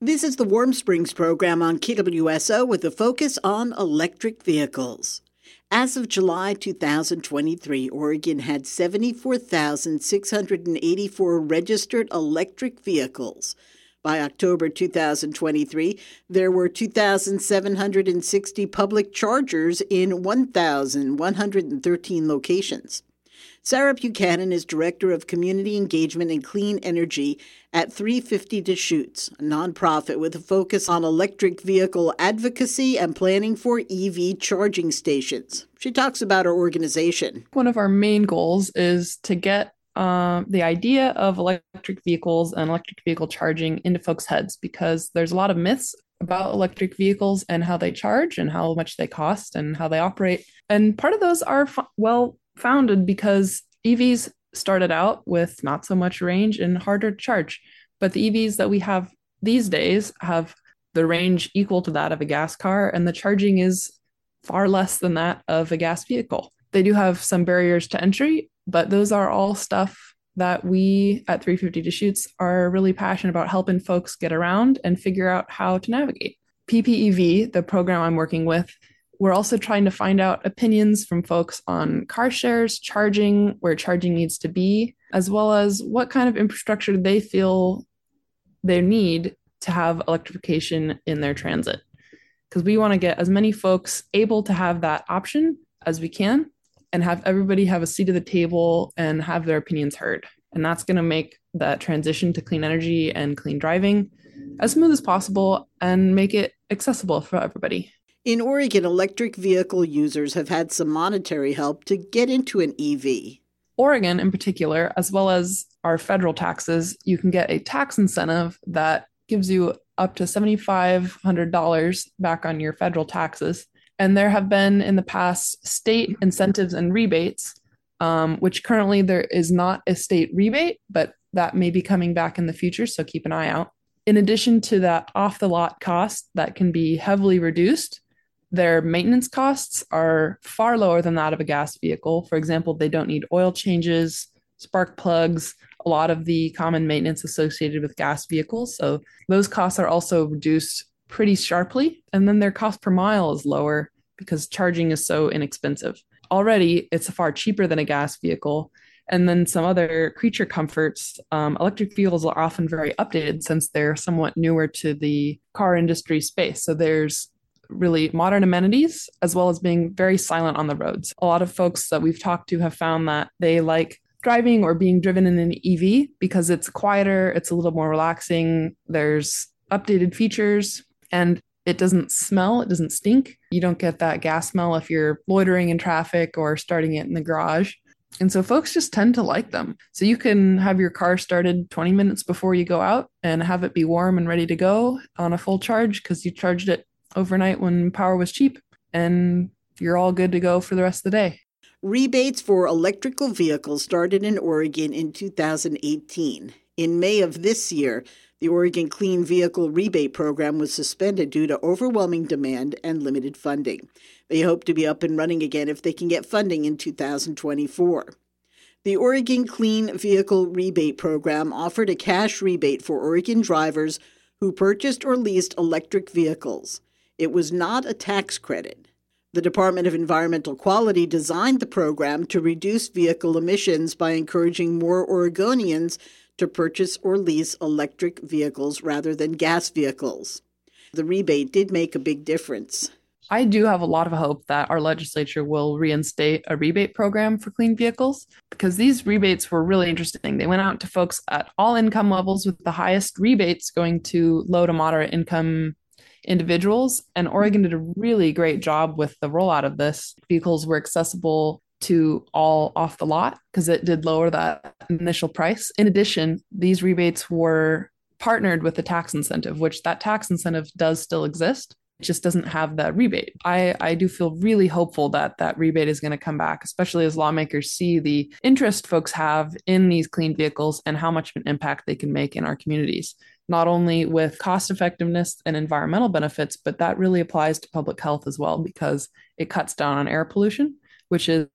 This is the Warm Springs program on KWSO with a focus on electric vehicles. As of July 2023, Oregon had 74,684 registered electric vehicles. By October 2023, there were 2,760 public chargers in 1,113 locations. Sarah Buchanan is Director of Community Engagement and Clean Energy at 350 Deschutes, a nonprofit with a focus on electric vehicle advocacy and planning for EV charging stations. She talks about her organization. One of our main goals is to get uh, the idea of electric vehicles and electric vehicle charging into folks' heads because there's a lot of myths about electric vehicles and how they charge and how much they cost and how they operate. And part of those are well founded because EVs started out with not so much range and harder to charge. But the EVs that we have these days have the range equal to that of a gas car, and the charging is far less than that of a gas vehicle. They do have some barriers to entry, but those are all stuff that we at 350 Deschutes are really passionate about helping folks get around and figure out how to navigate. PPEV, the program I'm working with, we're also trying to find out opinions from folks on car shares, charging, where charging needs to be, as well as what kind of infrastructure they feel they need to have electrification in their transit. Because we want to get as many folks able to have that option as we can and have everybody have a seat at the table and have their opinions heard. And that's going to make that transition to clean energy and clean driving as smooth as possible and make it accessible for everybody. In Oregon, electric vehicle users have had some monetary help to get into an EV. Oregon, in particular, as well as our federal taxes, you can get a tax incentive that gives you up to $7,500 back on your federal taxes. And there have been in the past state incentives and rebates, um, which currently there is not a state rebate, but that may be coming back in the future. So keep an eye out. In addition to that off the lot cost that can be heavily reduced, their maintenance costs are far lower than that of a gas vehicle. For example, they don't need oil changes, spark plugs, a lot of the common maintenance associated with gas vehicles. So those costs are also reduced pretty sharply. And then their cost per mile is lower because charging is so inexpensive. Already, it's far cheaper than a gas vehicle. And then some other creature comforts. Um, electric vehicles are often very updated since they're somewhat newer to the car industry space. So there's really modern amenities as well as being very silent on the roads. A lot of folks that we've talked to have found that they like driving or being driven in an EV because it's quieter, it's a little more relaxing, there's updated features, and it doesn't smell, it doesn't stink. You don't get that gas smell if you're loitering in traffic or starting it in the garage. And so folks just tend to like them. So you can have your car started 20 minutes before you go out and have it be warm and ready to go on a full charge because you charged it overnight when power was cheap, and you're all good to go for the rest of the day. Rebates for electrical vehicles started in Oregon in 2018. In May of this year, the Oregon Clean Vehicle Rebate Program was suspended due to overwhelming demand and limited funding. They hope to be up and running again if they can get funding in 2024. The Oregon Clean Vehicle Rebate Program offered a cash rebate for Oregon drivers who purchased or leased electric vehicles. It was not a tax credit. The Department of Environmental Quality designed the program to reduce vehicle emissions by encouraging more Oregonians to purchase or lease electric vehicles rather than gas vehicles. The rebate did make a big difference. I do have a lot of hope that our legislature will reinstate a rebate program for clean vehicles because these rebates were really interesting. They went out to folks at all income levels with the highest rebates going to low to moderate income individuals. And mm-hmm. Oregon did a really great job with the rollout of this. Vehicles were accessible to all off the lot because it did lower that initial price. In addition, these rebates were partnered with the tax incentive, which that tax incentive does still exist. It just doesn't have that rebate. I, I do feel really hopeful that that rebate is going to come back, especially as lawmakers see the interest folks have in these clean vehicles and how much of an impact they can make in our communities not only with cost effectiveness and environmental benefits, but that really applies to public health as well because it cuts down on air pollution, which is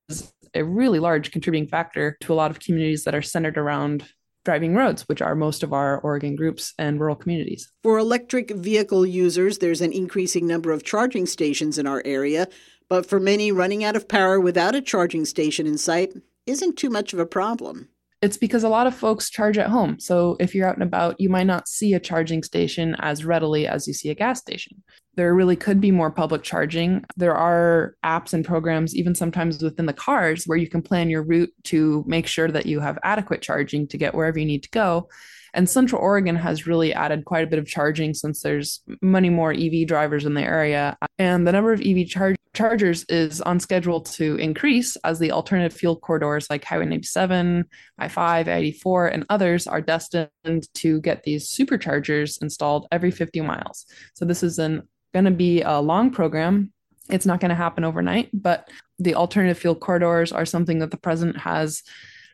a really large contributing factor to a lot of communities that are centered around driving roads, which are most of our Oregon groups and rural communities. For electric vehicle users, there's an increasing number of charging stations in our area, but for many, running out of power without a charging station in sight isn't too much of a problem. It's because a lot of folks charge at home. So if you're out and about, you might not see a charging station as readily as you see a gas station. There really could be more public charging. There are apps and programs, even sometimes within the cars, where you can plan your route to make sure that you have adequate charging to get wherever you need to go. And Central Oregon has really added quite a bit of charging since there's many more EV drivers in the area. And the number of EV char- chargers is on schedule to increase as the alternative fuel corridors like Highway 97, I 5, I 84, and others are destined to get these superchargers installed every 50 miles. So this is going to be a long program. It's not going to happen overnight, but the alternative fuel corridors are something that the president has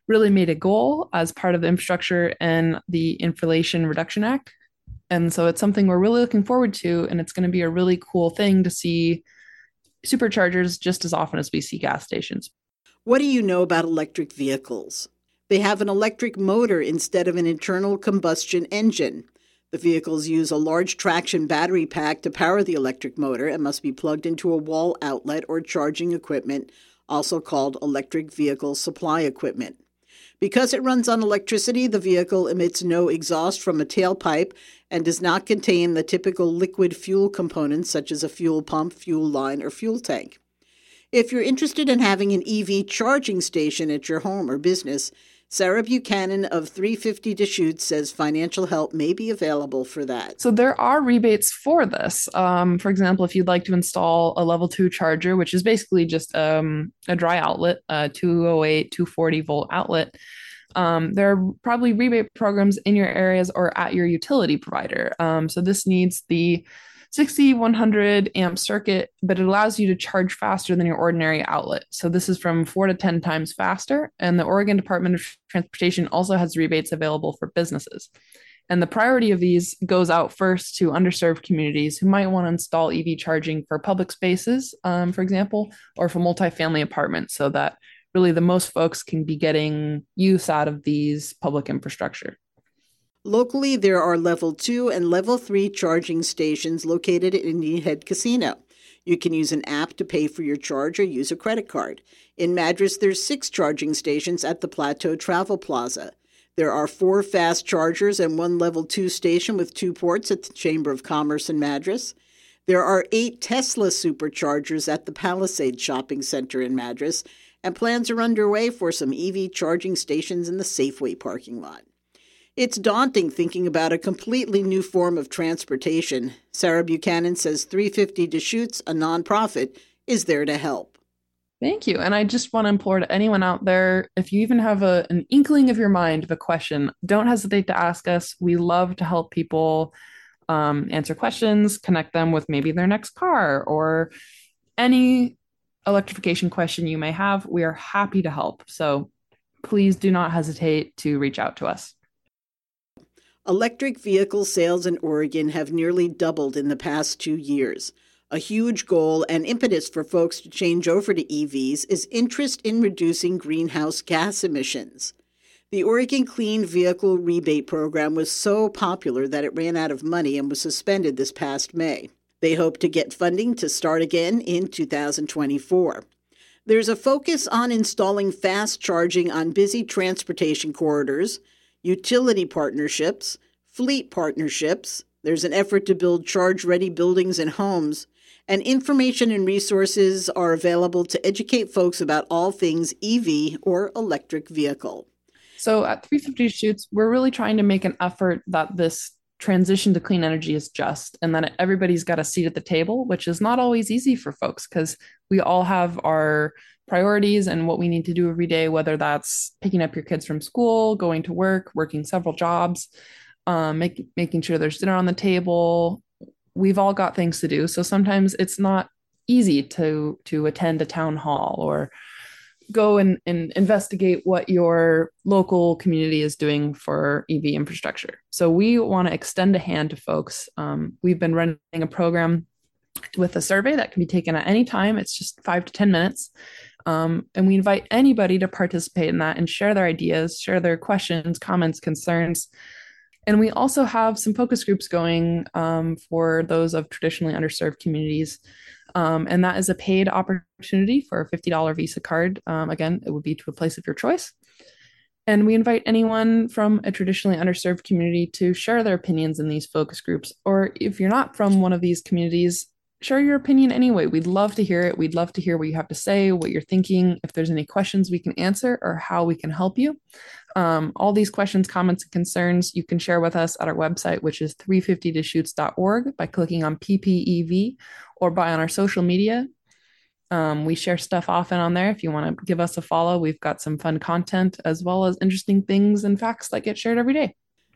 really made a goal as part of the infrastructure and the Inflation Reduction Act. And so it's something we're really looking forward to. And it's going to be a really cool thing to see superchargers just as often as we see gas stations. What do you know about electric vehicles? They have an electric motor instead of an internal combustion engine. The vehicles use a large traction battery pack to power the electric motor and must be plugged into a wall outlet or charging equipment, also called electric vehicle supply equipment. Because it runs on electricity, the vehicle emits no exhaust from a tailpipe and does not contain the typical liquid fuel components such as a fuel pump, fuel line, or fuel tank. If you're interested in having an EV charging station at your home or business, Sarah Buchanan of 350 Deschutes says financial help may be available for that. So there are rebates for this. Um, for example, if you'd like to install a level two charger, which is basically just um, a dry outlet, a 208, 240 volt outlet, um, there are probably rebate programs in your areas or at your utility provider. Um, so this needs the 60 100 amp circuit, but it allows you to charge faster than your ordinary outlet. So this is from four to 10 times faster. And the Oregon Department of Transportation also has rebates available for businesses. And the priority of these goes out first to underserved communities who might want to install EV charging for public spaces, um, for example, or for multifamily apartments so that really the most folks can be getting use out of these public infrastructure. Locally, there are level two and level three charging stations located at Indian Head Casino. You can use an app to pay for your charge or use a credit card. In Madras, there's six charging stations at the Plateau Travel Plaza. There are four fast chargers and one level two station with two ports at the Chamber of Commerce in Madras. There are eight Tesla superchargers at the Palisade Shopping Center in Madras, and plans are underway for some EV charging stations in the Safeway parking lot. It's daunting thinking about a completely new form of transportation. Sarah Buchanan says 350 Deschutes, a nonprofit, is there to help. Thank you. And I just want to implore to anyone out there if you even have a, an inkling of your mind of a question, don't hesitate to ask us. We love to help people um, answer questions, connect them with maybe their next car or any electrification question you may have. We are happy to help. So please do not hesitate to reach out to us. Electric vehicle sales in Oregon have nearly doubled in the past two years. A huge goal and impetus for folks to change over to EVs is interest in reducing greenhouse gas emissions. The Oregon Clean Vehicle Rebate Program was so popular that it ran out of money and was suspended this past May. They hope to get funding to start again in 2024. There's a focus on installing fast charging on busy transportation corridors utility partnerships, fleet partnerships. There's an effort to build charge ready buildings and homes. And information and resources are available to educate folks about all things EV or electric vehicle. So at 350 Deschutes, we're really trying to make an effort that this transition to clean energy is just and that everybody's got a seat at the table, which is not always easy for folks because we all have our priorities and what we need to do every day, whether that's picking up your kids from school, going to work, working several jobs, um, make, making sure there's dinner on the table. We've all got things to do. So sometimes it's not easy to to attend a town hall or go and, and investigate what your local community is doing for EV infrastructure. So we want to extend a hand to folks. Um, we've been running a program with a survey that can be taken at any time. It's just five to 10 minutes. Um, and we invite anybody to participate in that and share their ideas, share their questions, comments, concerns. And we also have some focus groups going um, for those of traditionally underserved communities. Um, and that is a paid opportunity for a $50 Visa card. Um, again, it would be to a place of your choice. And we invite anyone from a traditionally underserved community to share their opinions in these focus groups. Or if you're not from one of these communities, share your opinion anyway. We'd love to hear it. We'd love to hear what you have to say, what you're thinking, if there's any questions we can answer, or how we can help you. Um, all these questions, comments, and concerns you can share with us at our website, which is 350deschutes.org by clicking on PPEV or by on our social media. Um, we share stuff often on there. If you want to give us a follow, we've got some fun content as well as interesting things and facts that get shared every day.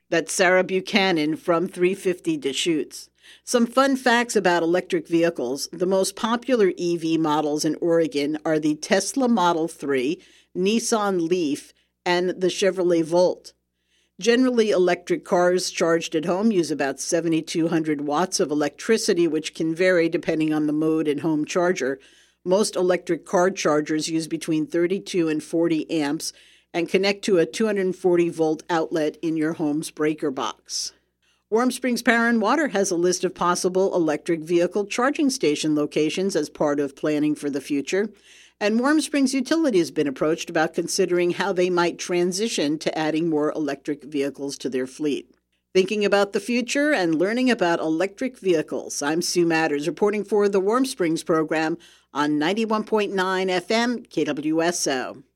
That's Sarah Buchanan from 350 Deschutes. Some fun facts about electric vehicles. The most popular EV models in Oregon are the Tesla Model 3, Nissan Leaf, and the Chevrolet Volt. Generally, electric cars charged at home use about 7,200 watts of electricity, which can vary depending on the mode and home charger. Most electric car chargers use between 32 and 40 amps and connect to a 240 volt outlet in your home's breaker box. Warm Springs Power and Water has a list of possible electric vehicle charging station locations as part of planning for the future. And Warm Springs Utility has been approached about considering how they might transition to adding more electric vehicles to their fleet. Thinking about the future and learning about electric vehicles, I'm Sue Matters reporting for the Warm Springs program on 91.9 FM KWSO.